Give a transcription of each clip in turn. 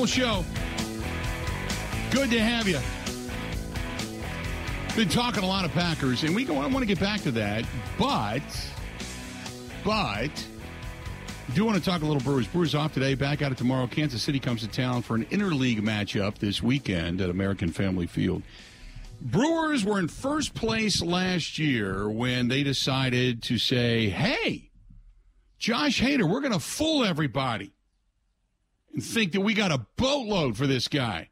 Michaels Show. Good to have you. Been talking a lot of Packers, and we go, I want to get back to that, but, but, do want to talk a little Brewers. Brewers off today, back at it tomorrow. Kansas City comes to town for an interleague matchup this weekend at American Family Field. Brewers were in first place last year when they decided to say, hey, Josh Hader, we're going to fool everybody and think that we got a boatload for this guy.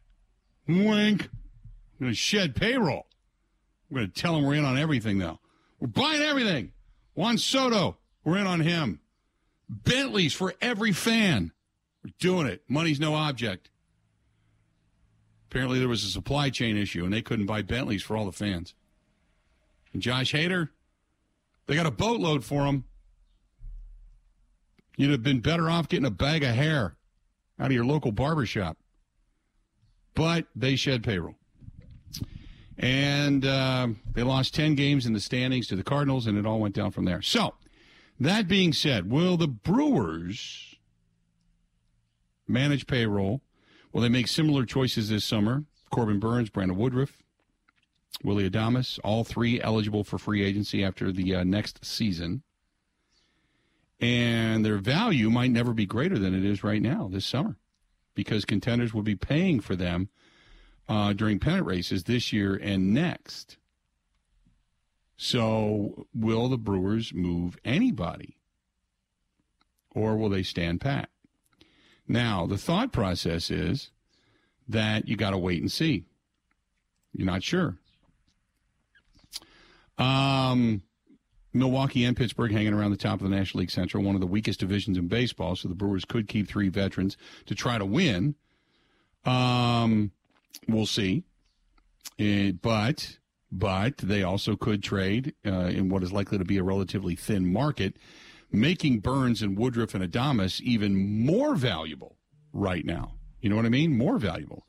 Wink. I'm going to shed payroll. We're going to tell him we're in on everything, though. We're buying everything. Juan Soto, we're in on him. Bentleys for every fan. We're doing it. Money's no object. Apparently, there was a supply chain issue, and they couldn't buy Bentleys for all the fans. And Josh Hader, they got a boatload for him. You'd have been better off getting a bag of hair out of your local barber shop. But they shed payroll. And uh, they lost 10 games in the standings to the Cardinals, and it all went down from there. So, that being said, will the Brewers manage payroll? Will they make similar choices this summer? Corbin Burnes, Brandon Woodruff, Willie Adames, all three eligible for free agency after the uh, next season. And their value might never be greater than it is right now this summer because contenders will be paying for them uh, during pennant races this year and next. So, will the Brewers move anybody? Or will they stand pat? Now, the thought process is that you got to wait and see. You're not sure. Um, Milwaukee and Pittsburgh hanging around the top of the National League Central, one of the weakest divisions in baseball. So the Brewers could keep three veterans to try to win. Um, we'll see. It, but but they also could trade uh, in what is likely to be a relatively thin market, making Burnes and Woodruff and Adames even more valuable right now. You know what I mean? More valuable.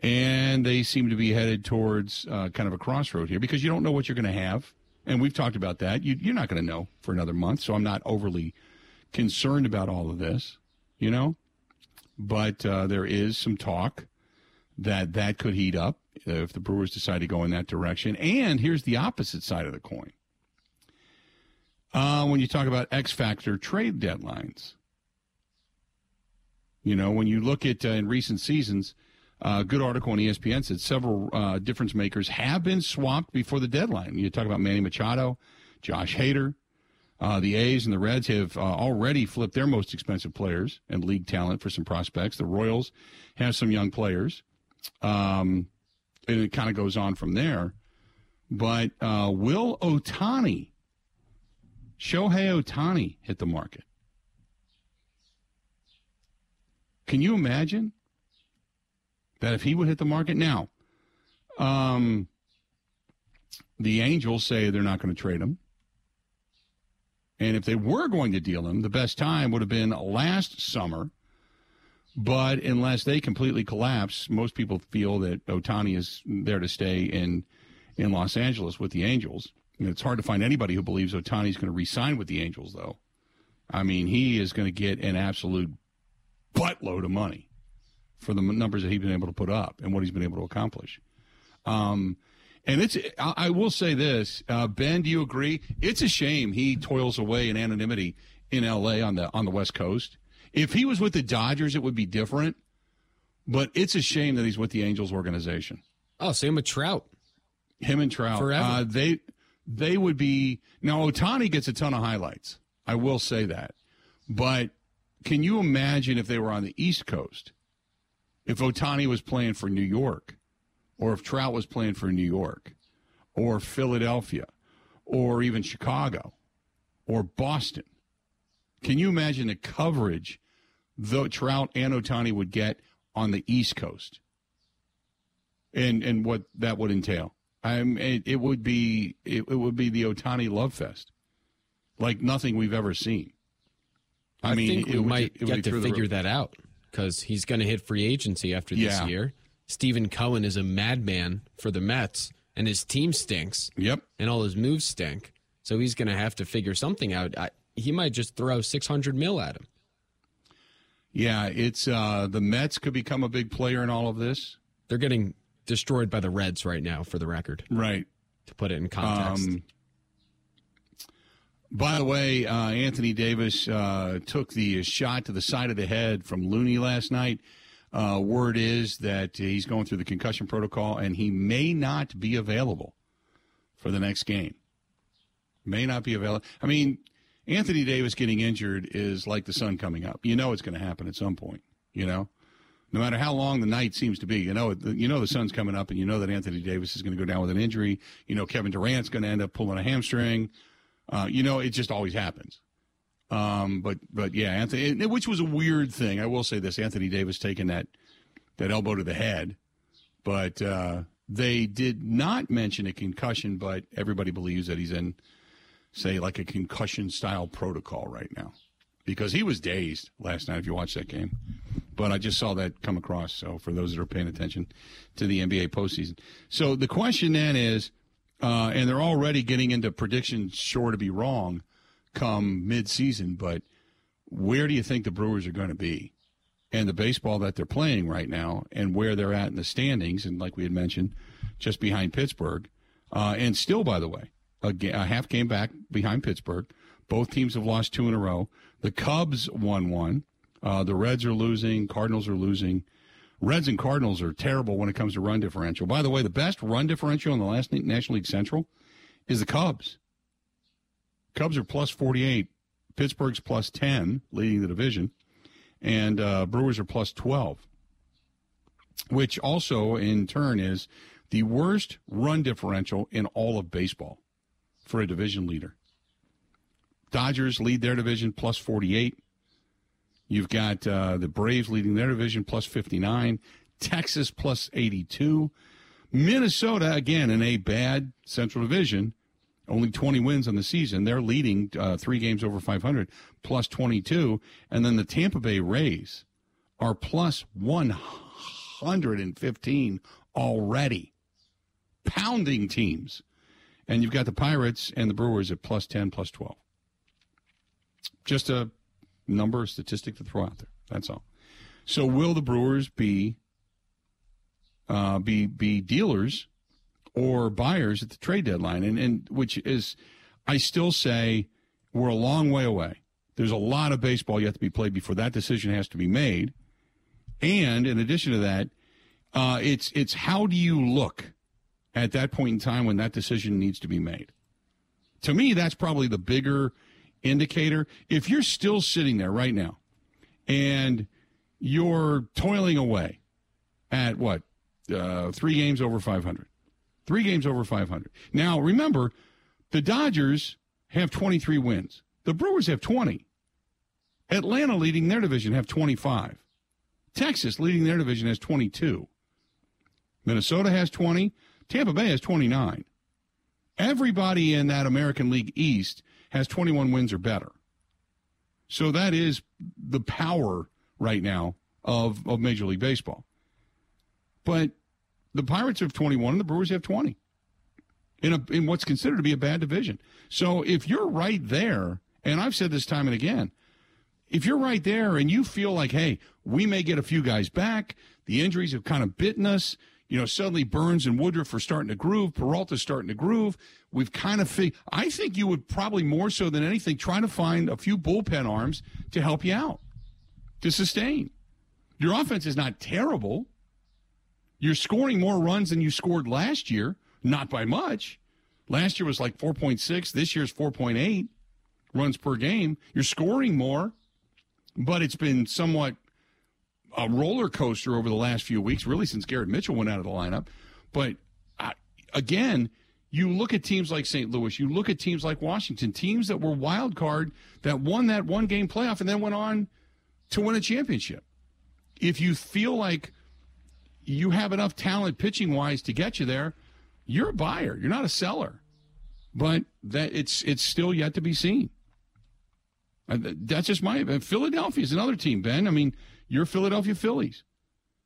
And they seem to be headed towards uh, kind of a crossroad here because you don't know what you're going to have. And we've talked about that. You, you're not going to know for another month. So I'm not overly concerned about all of this, you know? But uh, there is some talk that that could heat up if the Brewers decide to go in that direction. And here's the opposite side of the coin. Uh, when you talk about X Factor trade deadlines, you know, when you look at uh, in recent seasons, uh, good article on ESPN said several uh, difference makers have been swapped before the deadline. You talk about Manny Machado, Josh Hader. Uh, the A's and the Reds have uh, already flipped their most expensive players and league talent for some prospects. The Royals have some young players. Um, and it kind of goes on from there. But uh, will Ohtani, Shohei Ohtani, hit the market? Can you imagine that if he would hit the market now? Um, the Angels say they're not going to trade him. And if they were going to deal him, the best time would have been last summer but unless they completely collapse, most people feel that Ohtani is there to stay in in Los Angeles with the Angels. And it's hard to find anybody who believes Ohtani is going to re-sign with the Angels, though. I mean, he is going to get an absolute buttload of money for the numbers that he's been able to put up and what he's been able to accomplish. Um, and it's, I will say this, uh, Ben, do you agree? It's a shame he toils away in anonymity in L.A. on the on the West Coast. If he was with the Dodgers, it would be different. But it's a shame that he's with the Angels organization. Oh, same with Trout. Him and Trout. Forever. Uh, they they would be now. Ohtani gets a ton of highlights. I will say that. But can you imagine if they were on the East Coast? If Ohtani was playing for New York, or if Trout was playing for New York, or Philadelphia, or even Chicago, or Boston. Can you imagine the coverage the Trout and Ohtani would get on the East Coast, and and what that would entail? I'm it, it would be it, it, would be the Ohtani love fest, like nothing we've ever seen. I, I mean, think we might get to figure that out because he's going to hit free agency after this yeah. year. Steven Cohen is a madman for the Mets, and his team stinks. Yep, and all his moves stink. So he's going to have to figure something out. I, he might just throw 600 mil at him. Yeah, it's uh, the Mets could become a big player in all of this. They're getting destroyed by the Reds right now, for the record. Right. To put it in context. Um, by the way, uh, Anthony Davis uh, took the shot to the side of the head from Looney last night. Uh, word is that he's going through the concussion protocol and he may not be available for the next game. May not be available. I mean, Anthony Davis getting injured is like the sun coming up. You know it's going to happen at some point. You know, no matter how long the night seems to be, you know, you know the sun's coming up, and you know that Anthony Davis is going to go down with an injury. You know, Kevin Durant's going to end up pulling a hamstring. Uh, you know, it just always happens. Um, but but yeah, Anthony, which was a weird thing. I will say this: Anthony Davis taking that that elbow to the head, but uh, they did not mention a concussion. But everybody believes that he's in, say, like a concussion style protocol right now, because he was dazed last night. If you watch that game, but I just saw that come across. So for those that are paying attention to the NBA postseason, so the question then is, uh, and they're already getting into predictions sure to be wrong come mid-season, but where do you think the Brewers are going to be? And the baseball that they're playing right now, and where they're at in the standings, and like we had mentioned, just behind Pittsburgh, uh, and still, by the way, a, a half game back behind Pittsburgh. Both teams have lost two in a row. The Cubs won one. Uh, the Reds are losing. Cardinals are losing. Reds and Cardinals are terrible when it comes to run differential. By the way, the best run differential in the last National League Central is the Cubs. Cubs are plus 48. Pittsburgh's plus 10, leading the division. And uh, Brewers are plus 12, which also, in turn, is the worst run differential in all of baseball for a division leader. Dodgers lead their division plus 48. You've got uh, the Braves leading their division plus 59, Texas plus 82. Minnesota, again, in a bad Central Division, only 20 wins on the season. They're leading uh, three games over 500, plus 22. And then the Tampa Bay Rays are plus 115 already, pounding teams. And you've got the Pirates and the Brewers at plus 10, plus 12. Just a number, a statistic to throw out there. That's all. So will the Brewers be uh, be be dealers or buyers at the trade deadline, and, and which is, I still say, we're a long way away. There's a lot of baseball yet to be played before that decision has to be made. And in addition to that, uh, it's it's how do you look at that point in time when that decision needs to be made? To me, that's probably the bigger indicator. If you're still sitting there right now and you're toiling away at what uh, three games over 500, Three games over 500. Now, remember, the Dodgers have 23 wins. The Brewers have 20. Atlanta, leading their division, have 25. Texas, leading their division, has 22. Minnesota has 20. Tampa Bay has 29. Everybody in that American League East has 21 wins or better. So that is the power right now of, of Major League Baseball. But the Pirates have 21 and the Brewers have 20 in, a, in what's considered to be a bad division. So if you're right there, and I've said this time and again, if you're right there and you feel like, hey, we may get a few guys back, the injuries have kind of bitten us. You know, suddenly Burnes and Woodruff are starting to groove. Peralta's starting to groove. We've kind of fig- I think you would probably more so than anything try to find a few bullpen arms to help you out, to sustain. Your offense is not terrible. You're scoring more runs than you scored last year, not by much. Last year was like 4.6. This year's 4.8 runs per game. You're scoring more, but it's been somewhat a roller coaster over the last few weeks, really since Garrett Mitchell went out of the lineup. But uh, again, you look at teams like St. Louis, you look at teams like Washington, teams that were wild card that won that one game playoff and then went on to win a championship. If you feel like you have enough talent pitching wise to get you there, you're a buyer. You're not a seller. But that it's it's still yet to be seen. That's just my Philadelphia is another team, Ben. I mean, you're Philadelphia Phillies.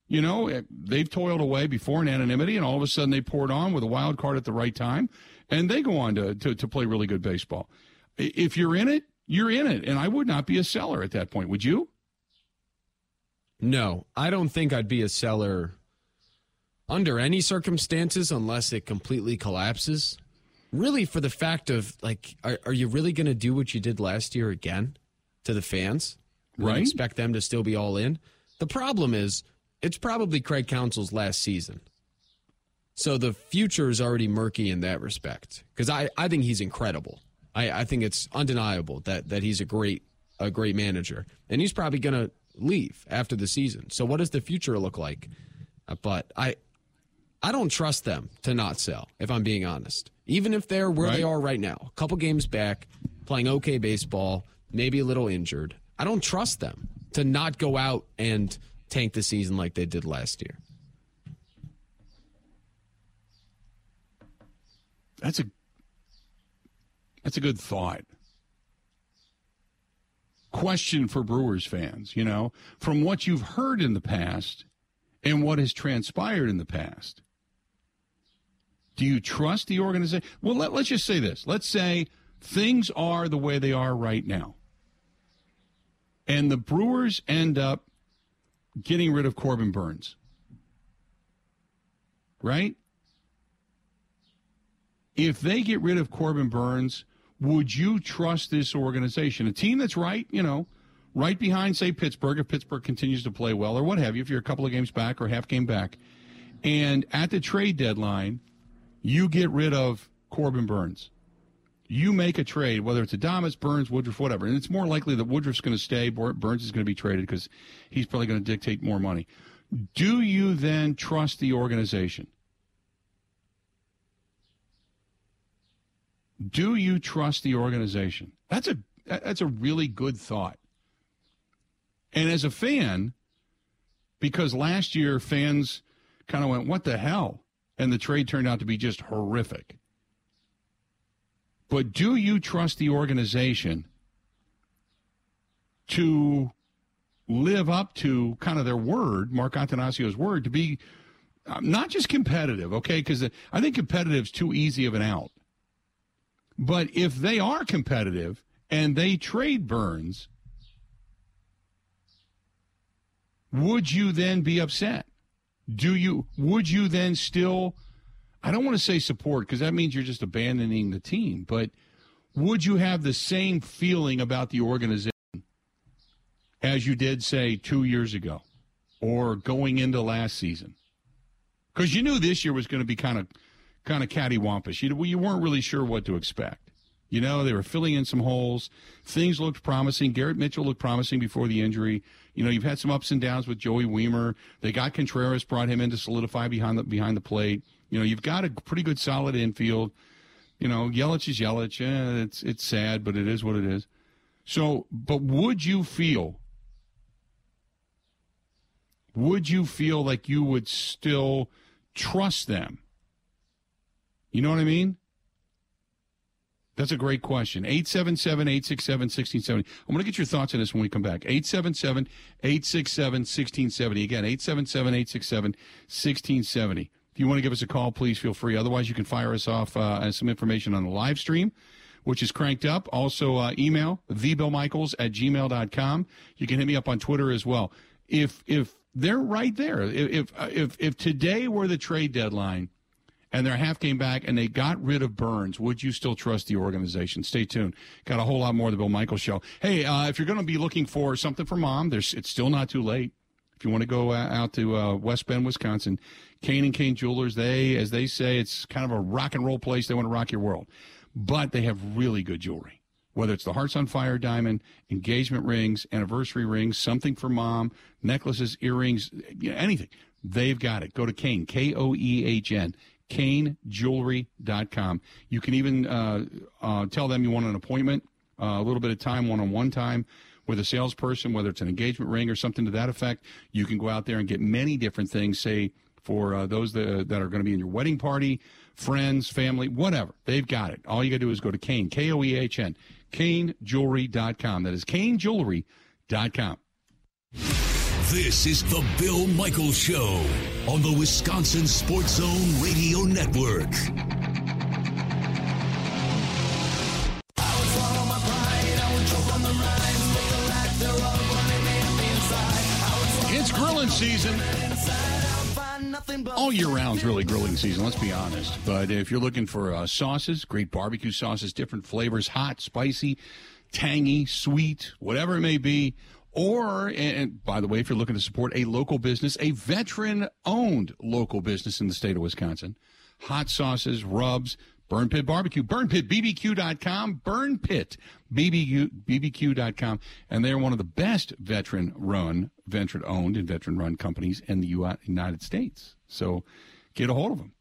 You know, eh, they've toiled away before in anonymity, and all of a sudden they poured on with a wild card at the right time, and they go on to, to, to play really good baseball. If you're in it, you're in it, and I would not be a seller at that point. Would you? No, I don't think I'd be a seller under any circumstances unless it completely collapses. Really, for the fact of like, are, are you really going to do what you did last year again to the fans? Right. Expect them to still be all in. The problem is, it's probably Craig Counsell's last season. So the future is already murky in that respect. Because I, I think he's incredible. I, I think it's undeniable that, that he's a great a great manager. And he's probably gonna leave after the season. So what does the future look like? Uh, but I I don't trust them to not sell, if I'm being honest. Even if they're where Right. they are right now, a couple games back, playing okay baseball, maybe a little injured. I don't trust them to not go out and tank the season like they did last year. That's a that's a good thought. Question for Brewers fans, you know, from what you've heard in the past and what has transpired in the past. Do you trust the organization? Well, let, let's just say this. Let's say things are the way they are right now. And the Brewers end up getting rid of Corbin Burnes. Right? if they get rid of Corbin Burnes, would you trust this organization? A team that's right, you know, right behind, say, Pittsburgh, if Pittsburgh continues to play well or what have you, if you're a couple of games back or half game back. And at the trade deadline, you get rid of Corbin Burnes. You make a trade, whether it's Adames, Burnes, Woodruff, whatever. And it's more likely that Woodruff's going to stay, Burnes is going to be traded because he's probably going to dictate more money. Do you then trust the organization? do you trust the organization? That's a that's a really good thought. And as a fan, because last year fans kind of went, "What the hell?" and the trade turned out to be just horrific. But do you trust the organization to live up to kind of their word, Mark Attanasio's word, to be uh, not just competitive, okay? Because I think competitive is too easy of an out. But if they are competitive and they trade Burnes, would you then be upset? Do you would you then still I don't want to say support because that means you're just abandoning the team, but would you have the same feeling about the organization as you did say 2 years ago or going into last season? Cuz you knew this year was going to be kind of kind of cattywampus. You, you weren't really sure what to expect. You know, they were filling in some holes. Things looked promising. Garrett Mitchell looked promising before the injury. You know, you've had some ups and downs with Joey Wiemer. They got Contreras, brought him in to solidify behind the behind the plate. You know, you've got a pretty good solid infield. You know, Yelich is Yelich. Eh, it's it's sad, but it is what it is. So, but would you feel? Would you feel like you would still trust them? You know what I mean? That's a great question. 877 867 1670. I'm going to get your thoughts on this when we come back. 877 867 1670. Again, 877 867 1670. If you want to give us a call, please feel free. Otherwise, you can fire us off uh, some information on the live stream, which is cranked up. Also, uh, email thebillmichaels at gmail.com. You can hit me up on Twitter as well. If, if they're right there, if, if, if today were the trade deadline, and they're half came back and they got rid of Burnes, would you still trust the organization? Stay tuned. Got a whole lot more of the Bill Michaels show. Hey, uh, if you're going to be looking for something for mom, there's it's still not too late. If you want to go uh, out to uh, West Bend, Wisconsin, Koehn and Koehn Jewelers, they, as they say, it's kind of a rock and roll place. They want to rock your world, but they have really good jewelry. Whether it's the Hearts on Fire diamond, engagement rings, anniversary rings, something for mom, necklaces, earrings, you know, anything, they've got it. Go to Koehn, K O E H N, koehnjewelry.com. You can even uh, uh, tell them you want an appointment, uh, a little bit of time, one on one time with a salesperson, whether it's an engagement ring or something to that effect. You can go out there and get many different things, say, for uh, those that, that are going to be in your wedding party, friends, family, whatever. They've got it. All you got to do is go to Koehn, K O E H N, koehnjewelry.com. That is koehnjewelry.com. This is the Bill Michaels Show on the Wisconsin Sports Zone Radio Network. It's grilling season. All year round is really grilling season, let's be honest. But if you're looking for uh, sauces, great barbecue sauces, different flavors, hot, spicy, tangy, sweet, whatever it may be, or, and by the way, if you're looking to support a local business, a veteran owned local business in the state of Wisconsin, hot sauces, rubs, Burn Pit Barbecue, burnpitbbq.com, burnpitbbq.com. And they're one of the best veteran run, veteran owned, and veteran run companies in the United States. So get a hold of them.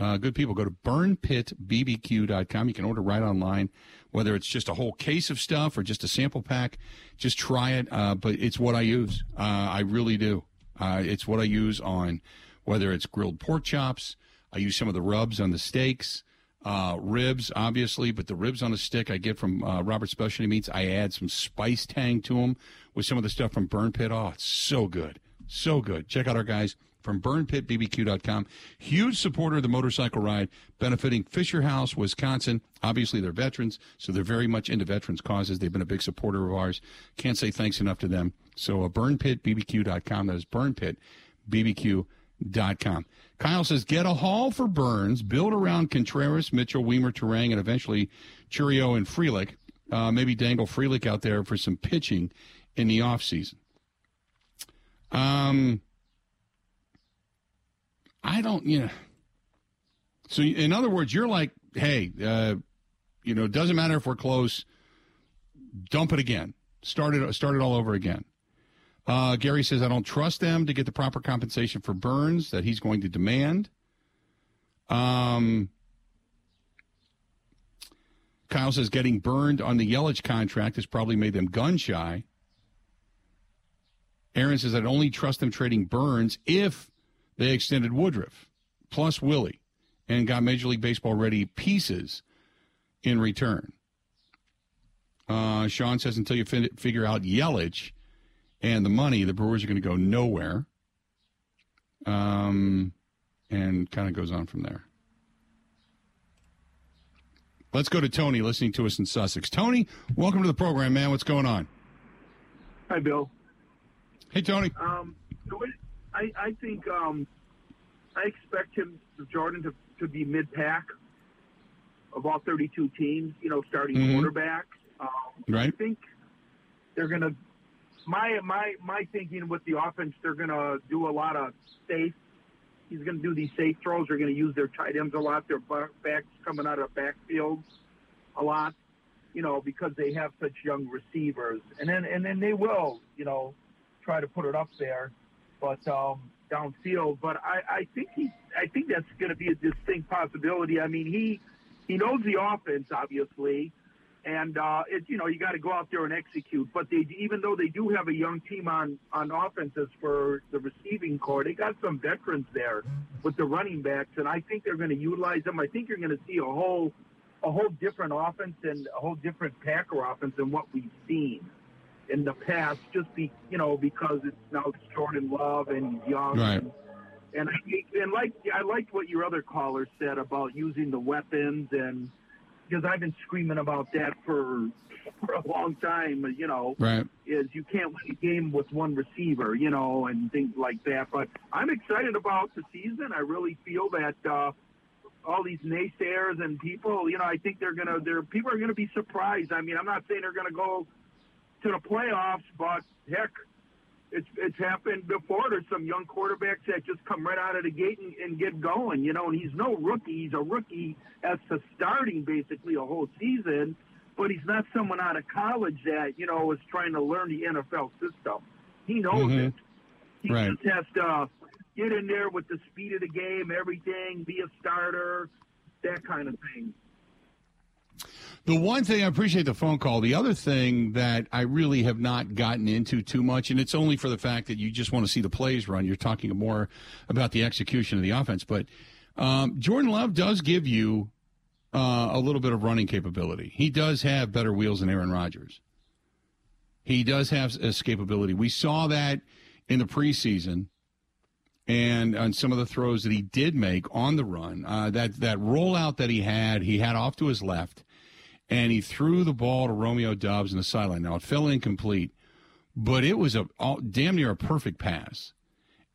Uh, good people. Go to burnpitbbq.com. You can order right online, whether it's just a whole case of stuff or just a sample pack. Just try it. Uh, but it's what I use. Uh, I really do. Uh, it's what I use on whether it's grilled pork chops. I use some of the rubs on the steaks. Uh, ribs, obviously, but the ribs on a stick I get from uh, Robert Specialty Meats. I add some spice tang to them with some of the stuff from Burn Pit. Oh, it's so good. So good. Check out our guys from burnpitbbq.com. Huge supporter of the motorcycle ride, benefiting Fisher House, Wisconsin. Obviously, they're veterans, so they're very much into veterans causes. They've been a big supporter of ours. Can't say thanks enough to them. So, uh, burnpitbbq.com. That is burnpitbbq.com. Kyle says, get a haul for Burnes, build around Contreras, Mitchell, Wiemer, Turang, and eventually Chourio and Frelick. Uh, maybe dangle Frelick out there for some pitching in the offseason. Um, I don't, you know. So, in other words, you're like, hey, uh, you know, it doesn't matter if we're close, dump it again. Start it, start it all over again. Uh, Gary says, I don't trust them to get the proper compensation for Burnes that he's going to demand. Um, Kyle says, getting burned on the Yelich contract has probably made them gun shy. Aaron says, I'd only trust them trading Burnes if they extended Woodruff plus Willie and got Major League Baseball ready pieces in return. Uh, Sean says, until you fin- figure out Yelich, and the money, the Brewers are going to go nowhere. Um, and kind of goes on from there. Let's go to Tony listening to us in Sussex. Tony, welcome to the program, man. What's going on? Hi, Bill. Hey, Tony. Um, I, I think um, I expect him, Jordan, to, to be mid pack of all 32 teams, you know, starting mm-hmm. quarterback. Um, right. I think they're going to my my my thinking with the offense, they're going to do a lot of safe. He's going to do these safe throws. They're going to use their tight ends a lot. Their backs coming out of the backfields a lot, you know, because they have such young receivers. And then and then they will, you know, try to put it up there, but um, downfield. But I, I think he, I think that's going to be a distinct possibility. I mean, he he knows the offense, obviously and uh, it, you know you got to go out there and execute. But they, even though they do have a young team on on offenses for the receiving core, they got some veterans there with the running backs, and I think they're going to utilize them. I think you're going to see a whole a whole different offense and a whole different Packer offense than what we've seen in the past. Just be you know because it's now Jordan Love and he's young. Right. And, and I, and like I liked what your other caller said about using the weapons and because I've been screaming about that for for a long time. You know, right? Is you can't win a game with one receiver, you know, and things like that. But I'm excited about the season. I really feel that uh, all these naysayers and people, you know, I think they're gonna, they're people are gonna be surprised. I mean, I'm not saying they're gonna go to the playoffs, but heck, it's it's happened before. There's some young quarterbacks that just come right out of the gate and, and get going, you know. And he's no rookie; he's a rookie as to starting basically a whole season. But he's not someone out of college that you know is trying to learn the NFL system. He knows mm-hmm. it. He right. just has to get in there with the speed of the game, everything, be a starter, that kind of thing. The one thing I appreciate the phone call. The other thing that I really have not gotten into too much, and it's only for the fact that you just want to see the plays run. You're talking more about the execution of the offense, but um, Jordan Love does give you uh, a little bit of running capability. He does have better wheels than Aaron Rodgers. He does have escapability. We saw that in the preseason and on some of the throws that he did make on the run. Uh, that that rollout that he had, he had off to his left and he threw the ball to Romeo Doubs in the sideline. Now it fell incomplete, but it was a all, damn near a perfect pass.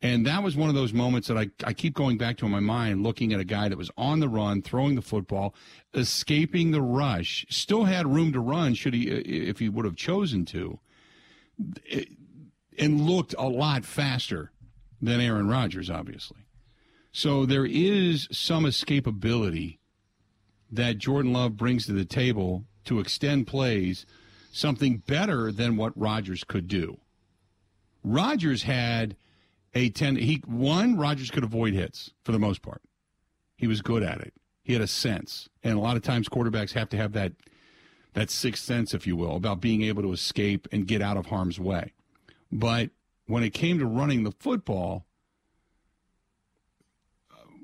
And that was one of those moments that I, I keep going back to in my mind, looking at a guy that was on the run, throwing the football, escaping the rush, still had room to run should he if he would have chosen to, and looked a lot faster than Aaron Rodgers, obviously. So there is some escapability that Jordan Love brings to the table to extend plays, something better than what Rodgers could do. Rodgers had a ten. He one Rodgers could avoid hits for the most part. He was good at it. He had a sense, and a lot of times quarterbacks have to have that that sixth sense, if you will, about being able to escape and get out of harm's way. But when it came to running the football,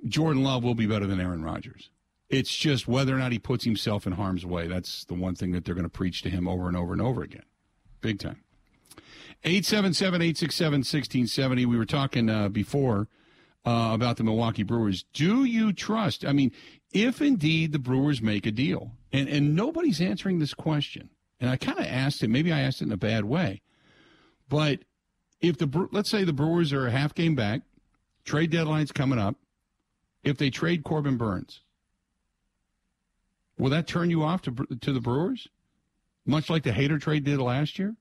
Jordan Love will be better than Aaron Rodgers. It's just whether or not he puts himself in harm's way. That's the one thing that they're going to preach to him over and over and over again. Big time. 877 867 1670. We were talking uh, before uh, about the Milwaukee Brewers. Do you trust? I mean, if indeed the Brewers make a deal, and, and nobody's answering this question, and I kind of asked it, maybe I asked it in a bad way, but if the, let's say the Brewers are a half game back, trade deadline's coming up, if they trade Corbin Burnes, will that turn you off to, to the Brewers? Much like the Hader trade did last year?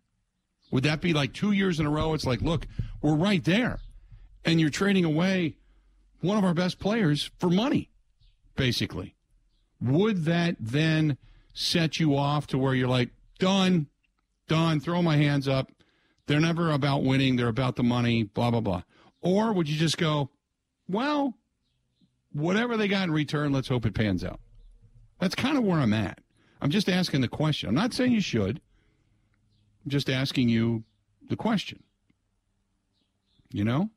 Would that be like two years in a row? It's like, look, we're right there. And you're trading away one of our best players for money, basically. Would that then set you off to where you're like, done, done, throw my hands up. They're never about winning, they're about the money, blah, blah, blah. Or would you just go, well, whatever they got in return, let's hope it pans out? That's kind of where I'm at. I'm just asking the question. I'm not saying you should. I'm just asking you the question. You know?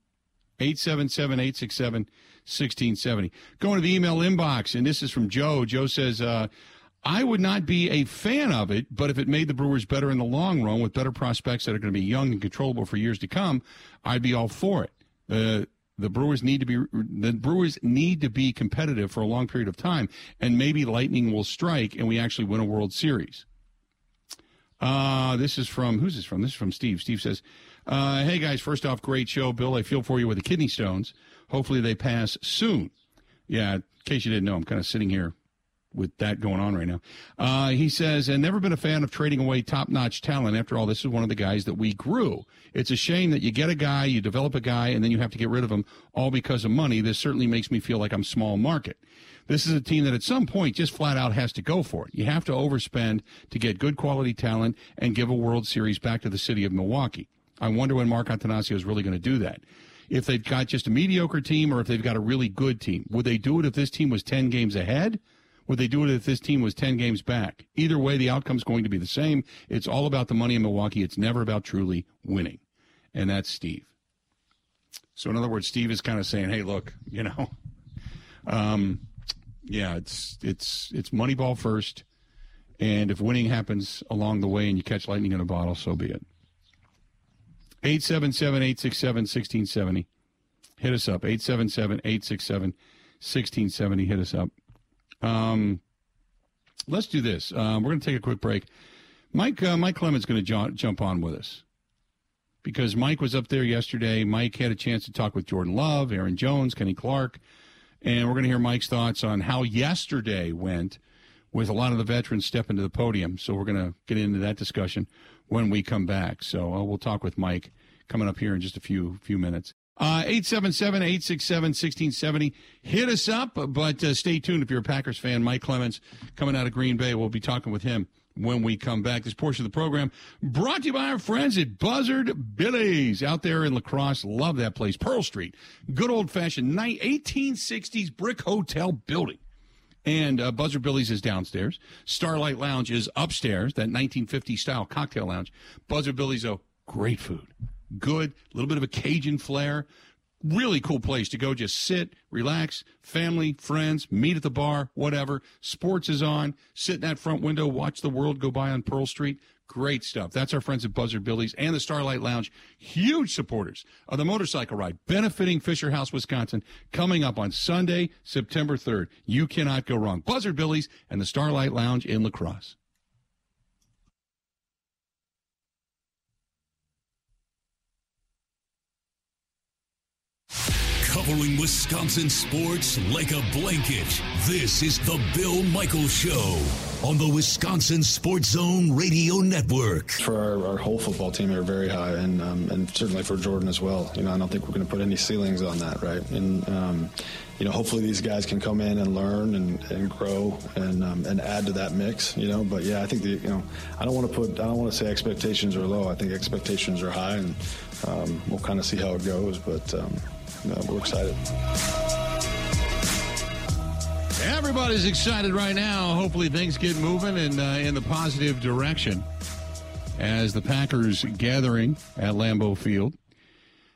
877 867 1670. Going to the email inbox, and this is from Joe. Joe says, uh, I would not be a fan of it, but if it made the Brewers better in the long run with better prospects that are going to be young and controllable for years to come, I'd be all for it. Uh, the Brewers need to be the Brewers need to be competitive for a long period of time, and maybe lightning will strike and we actually win a World Series. Uh, this is from, who's this from? This is from Steve. Steve says, uh, Hey guys, first off, great show. Bill, I feel for you with the kidney stones. Hopefully they pass soon. Yeah, in case you didn't know, I'm kind of sitting here with that going on right now. Uh, he says, and never been a fan of trading away top notch talent. After all, this is one of the guys that we grew. It's a shame that you get a guy, you develop a guy, and then you have to get rid of him all because of money. This certainly makes me feel like I'm small market. This is a team that at some point just flat out has to go for it. You have to overspend to get good quality talent and give a World Series back to the city of Milwaukee. I wonder when Mark Attanasio is really going to do that. If they've got just a mediocre team or if they've got a really good team, would they do it if this team was 10 games ahead? Would they do it if this team was 10 games back? Either way, the outcome's going to be the same. It's all about the money in Milwaukee. It's never about truly winning. And that's Steve. So, in other words, Steve is kind of saying, hey, look, you know, um, yeah, it's it's it's Moneyball first, and if winning happens along the way and you catch lightning in a bottle, so be it. 877-867-1670. Hit us up. 877-867-1670. Hit us up. Um, let's do this. Uh, we're going to take a quick break. Mike uh, Mike Clemens going to jo- jump on with us because Mike was up there yesterday. Mike had a chance to talk with Jordan Love, Aaron Jones, Kenny Clark, and we're going to hear Mike's thoughts on how yesterday went with a lot of the veterans stepping to the podium. So we're going to get into that discussion when we come back. So uh, we'll talk with Mike coming up here in just a few few minutes. Uh, 877 867 1670. Hit us up, but uh, stay tuned if you're a Packers fan. Mike Clemens coming out of Green Bay. We'll be talking with him when we come back. This portion of the program brought to you by our friends at Buzzard Billy's out there in La Crosse. Love that place. Pearl Street. Good old fashioned 1860s brick hotel building. And uh, Buzzard Billy's is downstairs. Starlight Lounge is upstairs, that 1950 style cocktail lounge. Buzzard Billy's, oh, great food. Good, a little bit of a Cajun flair. Really cool place to go. Just sit, relax, family, friends, meet at the bar, whatever. Sports is on. Sit in that front window, watch the world go by on Pearl Street. Great stuff. That's our friends at Buzzard Billy's and the Starlight Lounge. Huge supporters of the motorcycle ride, benefiting Fisher House, Wisconsin, coming up on Sunday, September 3rd. You cannot go wrong. Buzzard Billy's and the Starlight Lounge in La Crosse. Covering Wisconsin sports like a blanket. This is the Bill Michaels Show on the Wisconsin Sports Zone Radio Network. For our, our whole football team, are very high, and um, and certainly for Jordan as well. You know, I don't think we're going to put any ceilings on that, right? And um, you know, hopefully these guys can come in and learn and, and grow and um, and add to that mix. You know, but yeah, I think the you know, I don't want to put I don't want to say expectations are low. I think expectations are high, and um, we'll kind of see how it goes. But um, we're excited. Everybody's excited right now. Hopefully, things get moving and uh, in the positive direction as the Packers gathering at Lambeau Field.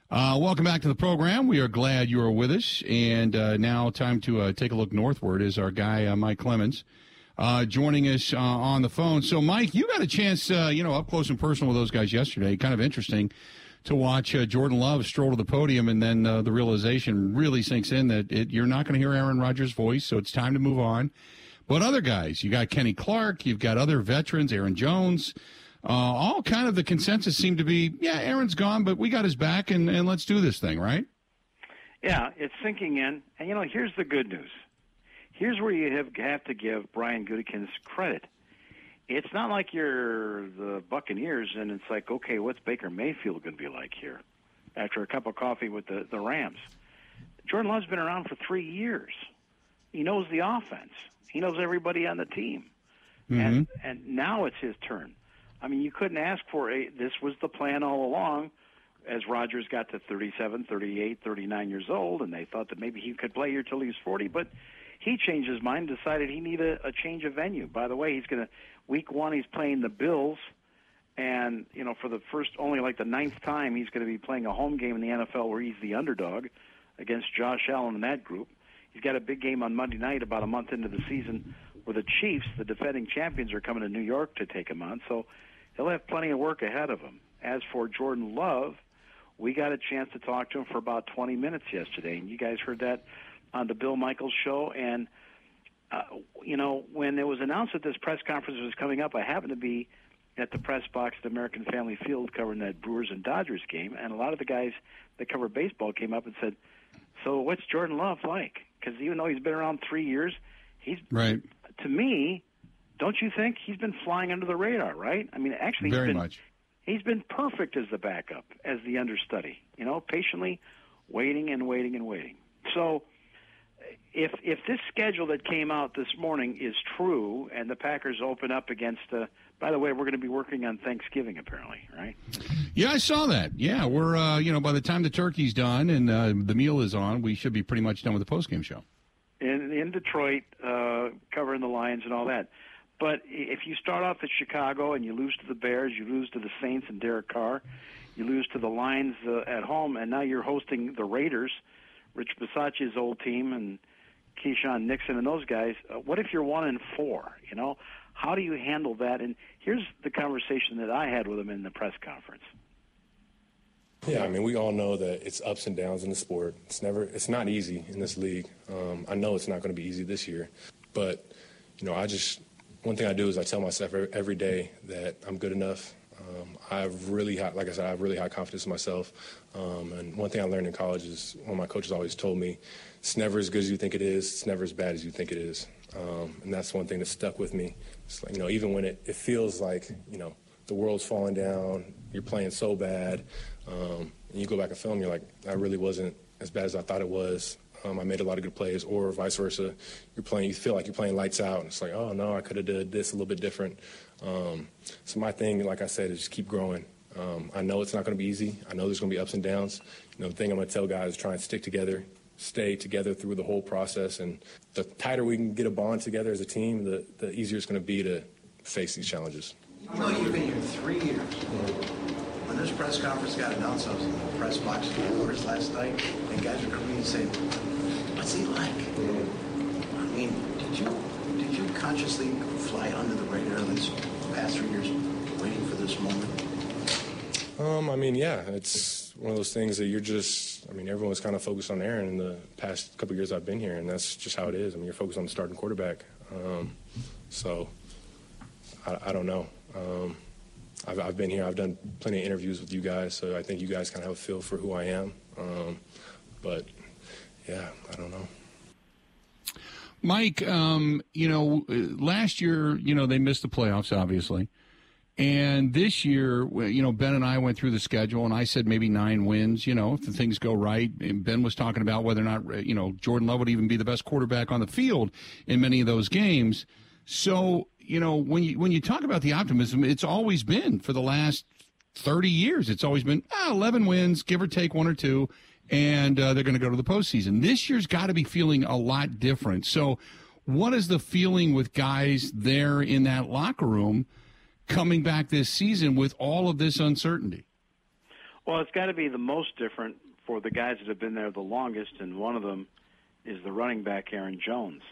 Uh, welcome back to the program. We are glad you are with us. And uh, now, time to uh, take a look northward is our guy, uh, Mike Clemens, uh, joining us on the phone. So, Mike, you got a chance, you know, up close and personal with those guys yesterday. Kind of interesting to watch Jordan Love stroll to the podium, and then the realization really sinks in that it, you're not going to hear Aaron Rodgers' voice, so it's time to move on. But other guys, you got Kenny Clark, you've got other veterans, Aaron Jones. Uh, all kind of the consensus seemed to be, yeah, Aaron's gone, but we got his back, and, and let's do this thing, right? Yeah, it's sinking in. And, you know, here's the good news. Here's where you have, have to give Brian Gutekunst credit. It's not like you're the Buccaneers and it's like, okay, what's Baker Mayfield going to be like here after a cup of coffee with the, the Rams? Jordan Love's been around for three years. He knows the offense. He knows everybody on the team. Mm-hmm. And and now it's his turn. I mean, you couldn't ask for a. This was the plan all along. As Rodgers got to 37, 38, 39 years old, and they thought that maybe he could play here till he was 40, but he changed his mind, decided he needed a, a change of venue. By the way, he's going to week one he's playing the Bills, and you know for the first only like the ninth time he's going to be playing a home game in the NFL where he's the underdog against Josh Allen and that group. He's got a big game on Monday night about a month into the season where the Chiefs, the defending champions, are coming to New York to take him on. So he'll have plenty of work ahead of him. As for Jordan Love, we got a chance to talk to him for about 20 minutes yesterday, and you guys heard that on the Bill Michaels show. And uh, you know, when it was announced that this press conference was coming up, I happened to be at the press box at American Family Field covering that Brewers and Dodgers game, and a lot of the guys that cover baseball came up and said, "So what's Jordan Love like?" Because even though he's been around three years, he's right. To me, don't you think he's been flying under the radar? Right? I mean, actually, very been, much. He's been perfect as the backup, as the understudy. You know, patiently waiting and waiting and waiting. So if if this schedule that came out this morning is true, and the Packers open up against, uh, by the way, we're going to be working on Thanksgiving apparently, right? Yeah, I saw that. Yeah, we're uh, you know by the time the turkey's done and uh, the meal is on, we should be pretty much done with the postgame show. In in Detroit, uh, covering the Lions and all that. But if you start off at Chicago and you lose to the Bears, you lose to the Saints and Derek Carr, you lose to the Lions uh, at home, and now you're hosting the Raiders, Rich Bisaccia's old team, and Keisean Nixon and those guys. Uh, what if you're one and four? You know, how do you handle that? And here's the conversation that I had with him in the press conference. Yeah, I mean, we all know that it's ups and downs in the sport. It's never, it's not easy in this league. Um, I know it's not going to be easy this year, but you know, I just one thing I do is I tell myself every day that I'm good enough. Um, I have really high, like I said, I have really high confidence in myself. Um, and one thing I learned in college is one of my coaches always told me, it's never as good as you think it is. It's never as bad as you think it is. Um, and that's one thing that stuck with me. It's like, you know, even when it, it feels like, you know, the world's falling down, you're playing so bad, um, and you go back and film, you're like, I really wasn't as bad as I thought it was. Um, I made a lot of good plays, or vice versa. You're playing, you feel like you're playing lights out, and it's like, oh no, I could have did this a little bit different. Um, so my thing, like I said, is just keep growing. Um, I know it's not going to be easy. I know there's going to be ups and downs. You know, the thing I'm going to tell guys is try and stick together, stay together through the whole process. And the tighter we can get a bond together as a team, the, the easier it's going to be to face these challenges. You know, you've been here three years. When this press conference got announced, I was in the press box at the last night, and guys were coming and saying, what's he like? I mean, did you did you consciously fly under the radar these past three years waiting for this moment? Um, I mean, yeah, it's one of those things that you're just. I mean, everyone's kind of focused on Aaron in the past couple years I've been here, and that's just how it is. I mean, you're focused on the starting quarterback. Um, so, I, I, don't know. Um, I've, I've, been here. I've done plenty of interviews with you guys, so I think you guys kind of have a feel for who I am. Um, but yeah, I don't know. Mike, um, you know, last year, you know, they missed the playoffs, obviously. And this year, you know, Ben and I went through the schedule, and I said maybe nine wins. You know, if the things go right, and Ben was talking about whether or not, you know, Jordan Love would even be the best quarterback on the field in many of those games. So, you know, when you when you talk about the optimism, it's always been for the last thirty years. It's always been ah, eleven wins, give or take one or two, and uh, they're going to go to the postseason. This year's got to be feeling a lot different. So, what is the feeling with guys there in that locker room? coming back this season with all of this uncertainty? Well, it's got to be the most different for the guys that have been there the longest, and one of them is the running back Aaron Jones,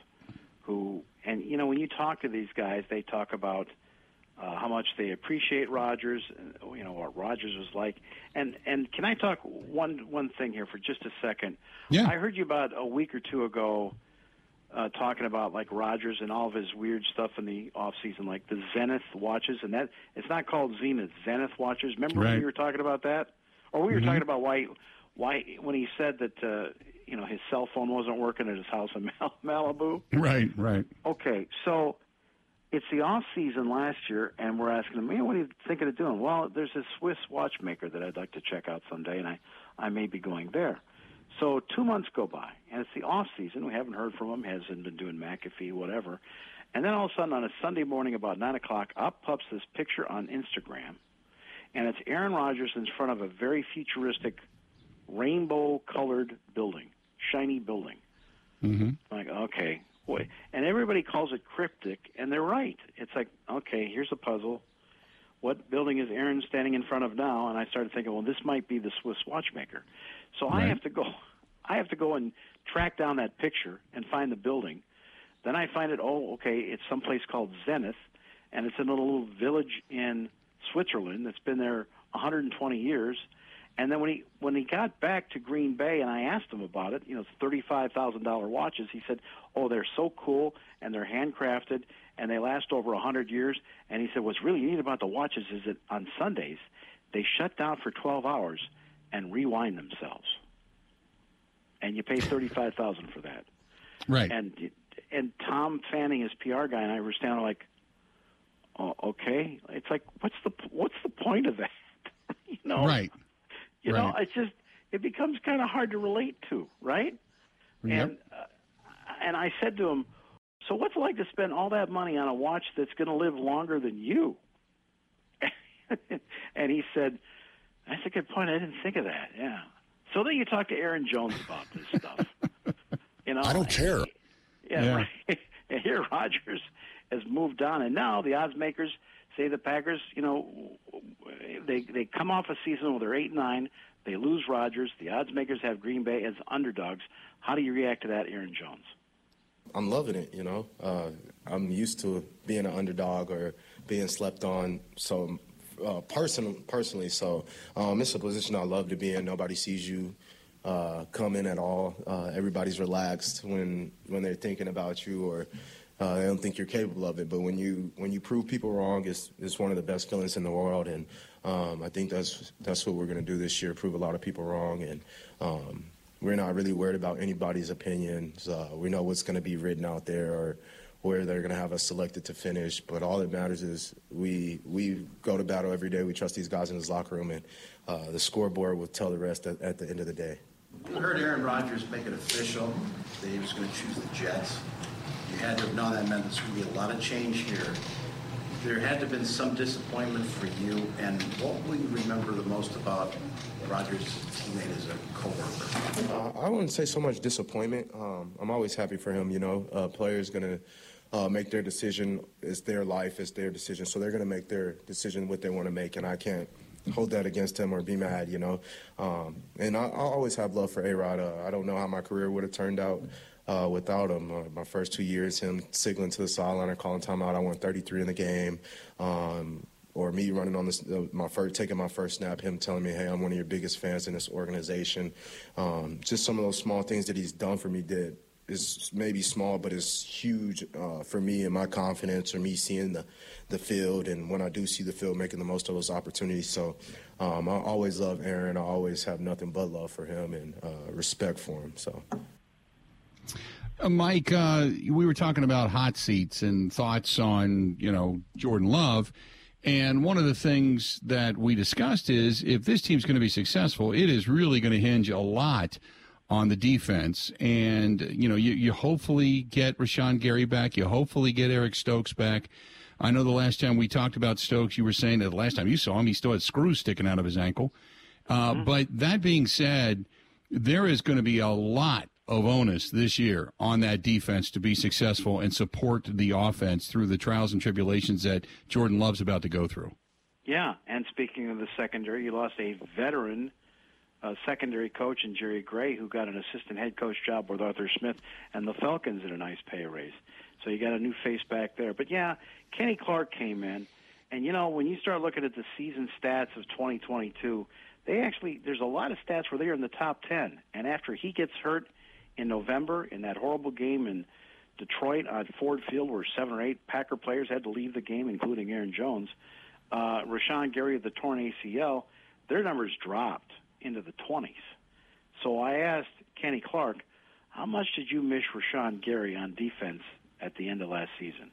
who and you know when you talk to these guys, they talk about uh, how much they appreciate Rodgers, you know what Rodgers was like, and and can I talk one one thing here for just a second? Yeah. I heard you about a week or two ago uh, talking about like Rodgers and all of his weird stuff in the off season, like the Zenith watches, and that it's not called Zenith, Zenith watches. Remember right. when we were talking about that, or we were mm-hmm. talking about why why when he said that uh, you know his cell phone wasn't working at his house in Mal- Malibu. Right, right. Okay, so it's the off season last year, and we're asking him, man, what are you thinking of doing? Well, there's this Swiss watchmaker that I'd like to check out someday, and I I may be going there. So two months go by, and it's the off season. We haven't heard from him. Hasn't been doing McAfee, whatever. And then all of a sudden, on a Sunday morning about nine o'clock, up pops this picture on Instagram, and it's Aaron Rodgers in front of a very futuristic, rainbow-colored building, shiny building. Mm-hmm. Like, okay, and everybody calls it cryptic, and they're right. It's like, okay, here's a puzzle. What building is Aaron standing in front of now? And I started thinking, well, this might be the Swiss watchmaker. So right. I have to go. I have to go and track down that picture and find the building. Then I find it. Oh, okay, it's someplace called Zenith, and it's in a little village in Switzerland that's been there 120 years. And then when he when he got back to Green Bay and I asked him about it, you know, it's thirty five thousand dollar watches. He said, "Oh, they're so cool and they're handcrafted and they last over a hundred years." And he said, "What's really neat about the watches is that on Sundays they shut down for twelve hours and rewind themselves. And you pay thirty five thousand for that. Right. And and Tom Fanning, his PR guy, and I were standing like, oh, okay. It's like, what's the what's the point of that? you know. Right. You right. know, it's just it becomes kind of hard to relate to, right? Yep. And uh, and I said to him, so what's it like to spend all that money on a watch that's going to live longer than you? and he said, that's a good point. I didn't think of that. Yeah. So then you talk to Aaron Jones about this stuff. you know, I don't care. Yeah. Yeah. Right. and here Rodgers has moved on, and now the odds makers say the Packers. You know, they they come off a season where they're eight nine. They lose Rodgers. The odds makers have Green Bay as underdogs. How do you react to that, Aaron Jones? I'm loving it. You know, uh, I'm used to being an underdog or being slept on. So uh, person, personally. So um, it's a position I love to be in. Nobody sees you uh, come in at all. Uh, everybody's relaxed when when they're thinking about you, or uh, they don't think you're capable of it. But when you when you prove people wrong, it's it's one of the best feelings in the world. And um, I think that's that's what we're going to do this year: prove a lot of people wrong. And um, we're not really worried about anybody's opinions. Uh, we know what's going to be written out there, or where they're going to have us selected to finish. But all that matters is we we go to battle every day. We trust these guys in this locker room, and uh, the scoreboard will tell the rest at, at, the end of the day. You heard Aaron Rodgers make it official that he was going to choose the Jets. You had to have known that meant there's going to be a lot of change here. There had to have been some disappointment for you, and what will you remember the most about Rodgers' teammate as a coworker? Uh, I wouldn't say so much disappointment. Um, I'm always happy for him. You know, a player's going to uh, make their decision. It's their life. It's their decision. So they're going to make their decision what they want to make, and I can't hold that against him or be mad, you know. Um, and I, I always have love for A-Rod. Uh, I don't know how my career would have turned out uh, without him. Uh, my first two years, him signaling to the sideline or calling timeout, I won 33 in the game. Um, or me running on this, uh, my first, taking my first snap, him telling me, "Hey, I'm one of your biggest fans in this organization." Um, just some of those small things that he's done for me did is maybe small, but it's huge uh, for me and my confidence, or me seeing the the field, and when I do see the field, making the most of those opportunities. So um, I always love Aaron. I always have nothing but love for him and uh, respect for him. So. Uh, Mike, uh, we were talking about hot seats and thoughts on, you know, Jordan Love. And one of the things that we discussed is if this team's going to be successful, it is really going to hinge a lot on the defense. And, you know, you, you hopefully get Rashan Gary back. You hopefully get Eric Stokes back. I know the last time we talked about Stokes, you were saying that the last time you saw him, he still had screws sticking out of his ankle. Uh, mm-hmm. But that being said, there is going to be a lot of onus this year on that defense to be successful and support the offense through the trials and tribulations that Jordan Love's about to go through. Yeah, and speaking of the secondary, you lost a veteran uh, secondary coach in Jerry Gray, who got an assistant head coach job with Arthur Smith and the Falcons at a nice pay raise. So you got a new face back there. But yeah, Kenny Clark came in, and you know when you start looking at the season stats of 2022, they actually there's a lot of stats where they're in the top 10. And after he gets hurt in November in that horrible game in Detroit on Ford Field, where seven or eight Packer players had to leave the game, including Aaron Jones, uh, Rashan Gary of the torn ACL, their numbers dropped into the 20s. So I asked Kenny Clark, how much did you miss Rashan Gary on defense at the end of last season?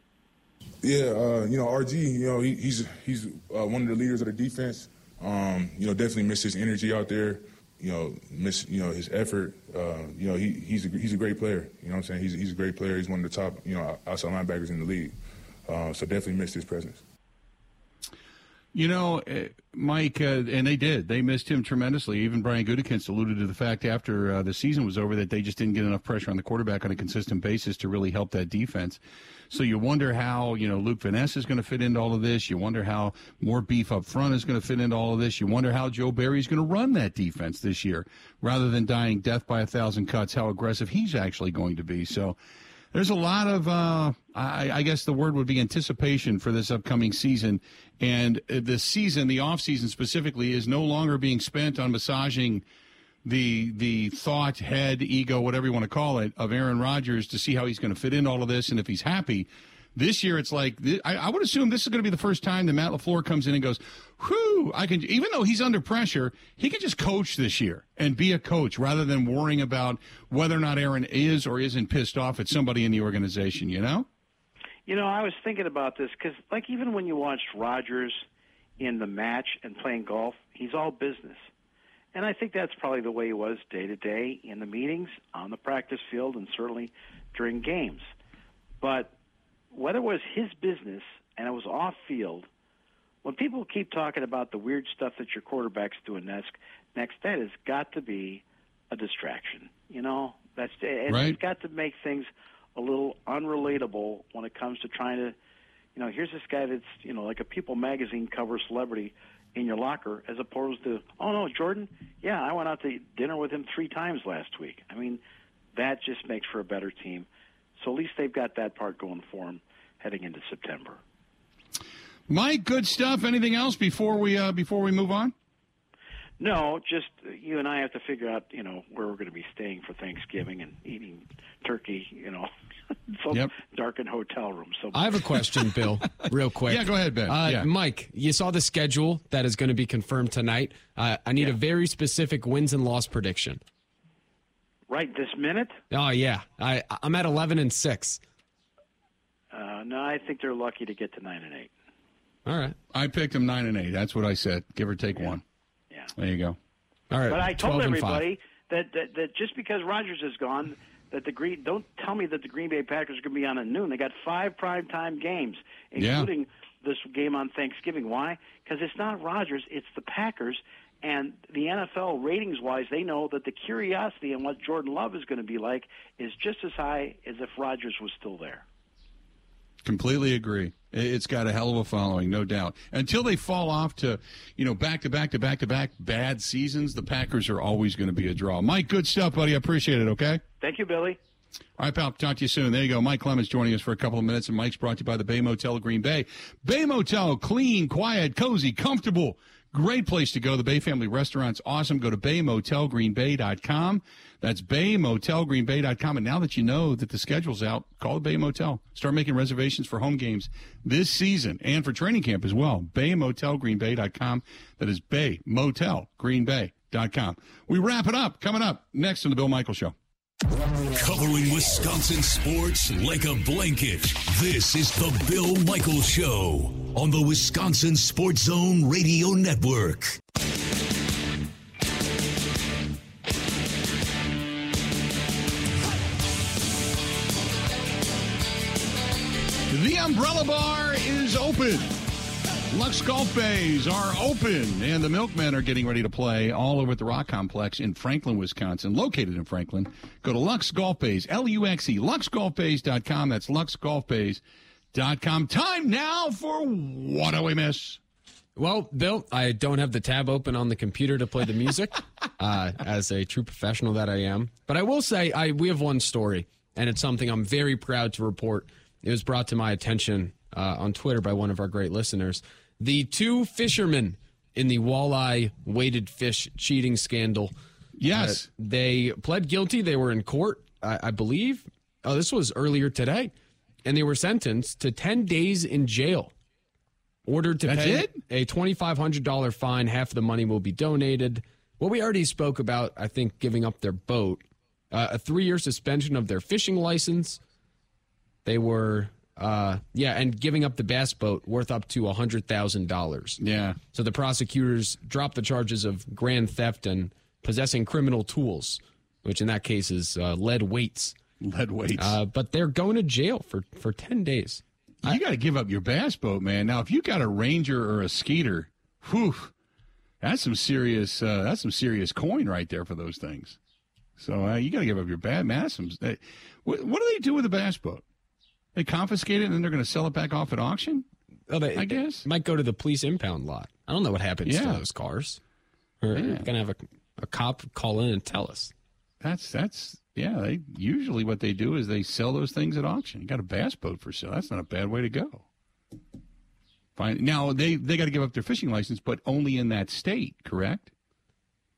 Yeah, uh, you know, RG, you know, he, he's he's uh, one of the leaders of the defense. Um, you know, definitely miss his energy out there. You know, miss you know his effort. Uh, you know, he he's a, he's a great player. You know what I'm saying? He's he's a great player. He's one of the top you know outside linebackers in the league. Uh, so definitely missed his presence. You know, uh, Mike, uh, and they did. They missed him tremendously. Even Brian Gutekunst alluded to the fact after uh, the season was over that they just didn't get enough pressure on the quarterback on a consistent basis to really help that defense. So you wonder how you know Luke Van Ness is going to fit into all of this. You wonder how more beef up front is going to fit into all of this. You wonder how Joe Barry is going to run that defense this year, rather than dying death by a thousand cuts. How aggressive he's actually going to be. So there's a lot of, uh, I, I, guess the word would be anticipation for this upcoming season. And the season, the off season specifically, is no longer being spent on massaging the the thought, head, ego, whatever you want to call it, of Aaron Rodgers to see how he's going to fit in all of this and if he's happy. This year, it's like I, would assume this is going to be the first time that Matt LaFleur comes in and goes, "Whew, I can." Even though he's under pressure, he can just coach this year and be a coach rather than worrying about whether or not Aaron is or isn't pissed off at somebody in the organization. You know. You know, I was thinking about this because, like, even when you watched Rodgers in the match and playing golf, he's all business. And I think that's probably the way he was day to day in the meetings, on the practice field, and certainly during games. But whether it was his business and it was off field, when people keep talking about the weird stuff that your quarterback's doing next, next that has got to be a distraction. You know, that's and right. it's got to make things a little unrelatable when it comes to trying to, you know, here's this guy that's you know like a People magazine cover celebrity in your locker, as opposed to, oh no, Jordan, yeah, I went out to dinner with him three times last week. I mean, that just makes for a better team. So at least they've got that part going for them heading into September. Mike, good stuff. Anything else before we uh, before we move on? No, just you and I have to figure out, you know, where we're going to be staying for Thanksgiving and eating turkey, you know, some yep. darkened hotel room. So I have a question, Bill, real quick. yeah, go ahead, Ben. Uh, yeah. Mike, you saw the schedule that is going to be confirmed tonight. Uh, I need yeah. a very specific wins and loss prediction. Right this minute? Oh yeah, I I'm at eleven and six. Uh, no, I think they're lucky to get to nine and eight. All right, I picked them nine and eight. That's what I said. Give or take yeah. one. Yeah. There you go. All right. But I told everybody that, that that just because Rodgers is gone, that the Green don't tell me that the Green Bay Packers are going to be on at noon. They got five prime time games, including yeah. this game on Thanksgiving. Why? Because it's not Rodgers, it's the Packers, and the NFL ratings wise, they know that the curiosity and what Jordan Love is going to be like is just as high as if Rodgers was still there. Completely agree. It's got a hell of a following, no doubt. Until they fall off to, you know, back to back to back to back bad seasons, the Packers are always going to be a draw. Mike, good stuff, buddy. I appreciate it. Okay. Thank you, Billy. All right, pal. Talk to you soon. There you go. Mike Clemens joining us for a couple of minutes, and Mike's brought to you by the Bay Motel Green Bay. Bay Motel, clean, quiet, cozy, comfortable. Great place to go. The Bay Family Restaurant's awesome. Go to baymotelgreenbay.com. That's baymotelgreenbay.com. And now that you know that the schedule's out, call the Bay Motel. Start making reservations for home games this season and for training camp as well. baymotelgreenbay.com. That is baymotelgreenbay.com. We wrap it up. Coming up next on the Bill Michael Show. Covering Wisconsin sports like a blanket. This is the Bill Michaels Show on the Wisconsin Sports Zone Radio Network. The Umbrella Bar is open. Luxe Golf Bays are open, and the Milkmen are getting ready to play all over at the Rock Complex in Franklin, Wisconsin, located in Franklin. Go to Luxe Golf Bays, L U X E, luxegolfbays.com. That's luxegolfbays.com. Time now for What Do We Miss? Well, Bill, I don't have the tab open on the computer to play the music, uh, as a true professional that I am. But I will say, I we have one story, and it's something I'm very proud to report. It was brought to my attention uh, on Twitter by one of our great listeners. The two fishermen in the walleye weighted fish cheating scandal. Yes. Uh, they pled guilty. They were in court, I, I believe. Oh, this was earlier today. And they were sentenced to 10 days in jail. Ordered to That's pay it? a $2,500 fine. Half of the money will be donated. Well, we already spoke about, I think, giving up their boat, uh, a three year suspension of their fishing license. They were, uh, yeah, and giving up the bass boat worth up to $100,000. Yeah. So the prosecutors dropped the charges of grand theft and possessing criminal tools, which in that case is uh, lead weights. Lead weights. Uh, but they're going to jail for, for 10 days. you got to give up your bass boat, man. Now, if you got a Ranger or a Skeeter, whew, that's some serious. Uh, that's some serious coin right there for those things. So uh, you got to give up your bad mass. Uh, what, what do they do with the bass boat? They confiscate it and then they're going to sell it back off at auction. Oh, they, I guess. might go to the police impound lot. I don't know what happens Yeah. to those cars. We're Yeah. going to have a, a cop call in and tell us. That's that's yeah. They usually what they do is they sell those things at auction. You got a bass boat for sale. That's not a bad way to go. Fine. Now they they got to give up their fishing license, but only in that state, correct?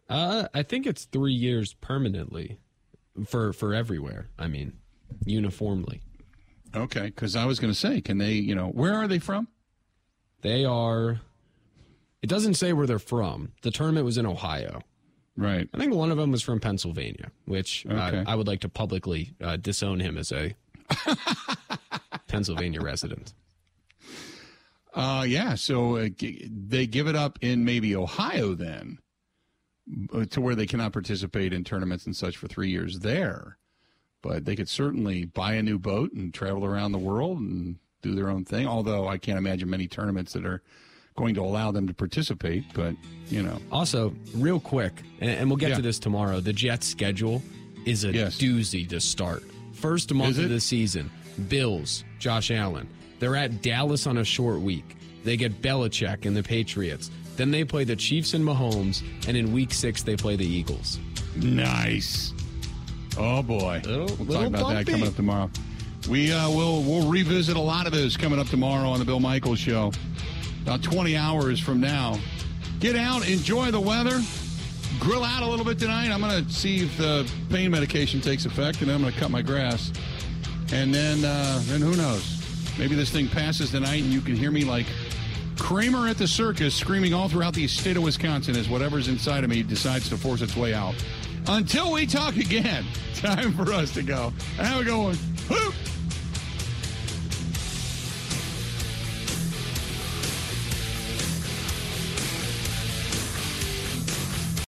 Uh, I think it's three years permanently for for everywhere. I mean, uniformly. Okay, because I was going to say, can they? You know, where are they from? They are. It doesn't say where they're from. The tournament was in Ohio. Right. I think one of them was from Pennsylvania, which Okay. uh, I would like to publicly uh, disown him as a Pennsylvania resident. Uh, yeah. So uh, g- they give it up in maybe Ohio then, uh, to where they cannot participate in tournaments and such for three years there. But they could certainly buy a new boat and travel around the world and do their own thing. Although I can't imagine many tournaments that are going to allow them to participate. But you know, Also, real quick, and, and we'll get Yeah. to this tomorrow. The Jets' schedule is a Yes. doozy to start. First month of the season, Bills, Josh Allen. They're at Dallas on a short week. They get Belichick and the Patriots. Then they play the Chiefs and Mahomes, and in week six they play the Eagles. nice. Oh boy, Little- we'll talk about that coming up tomorrow. We uh, will we'll revisit a lot of this coming up tomorrow on the Bill Michaels Show. About 20 hours from now. Get out, enjoy the weather, grill out a little bit tonight. I'm going to see if the pain medication takes effect, and I'm going to cut my grass. And then, uh, then who knows? Maybe this thing passes tonight, and you can hear me like Kramer at the circus screaming all throughout the state of Wisconsin as whatever's inside of me decides to force its way out. Until we talk again, time for us to go. Have a good one.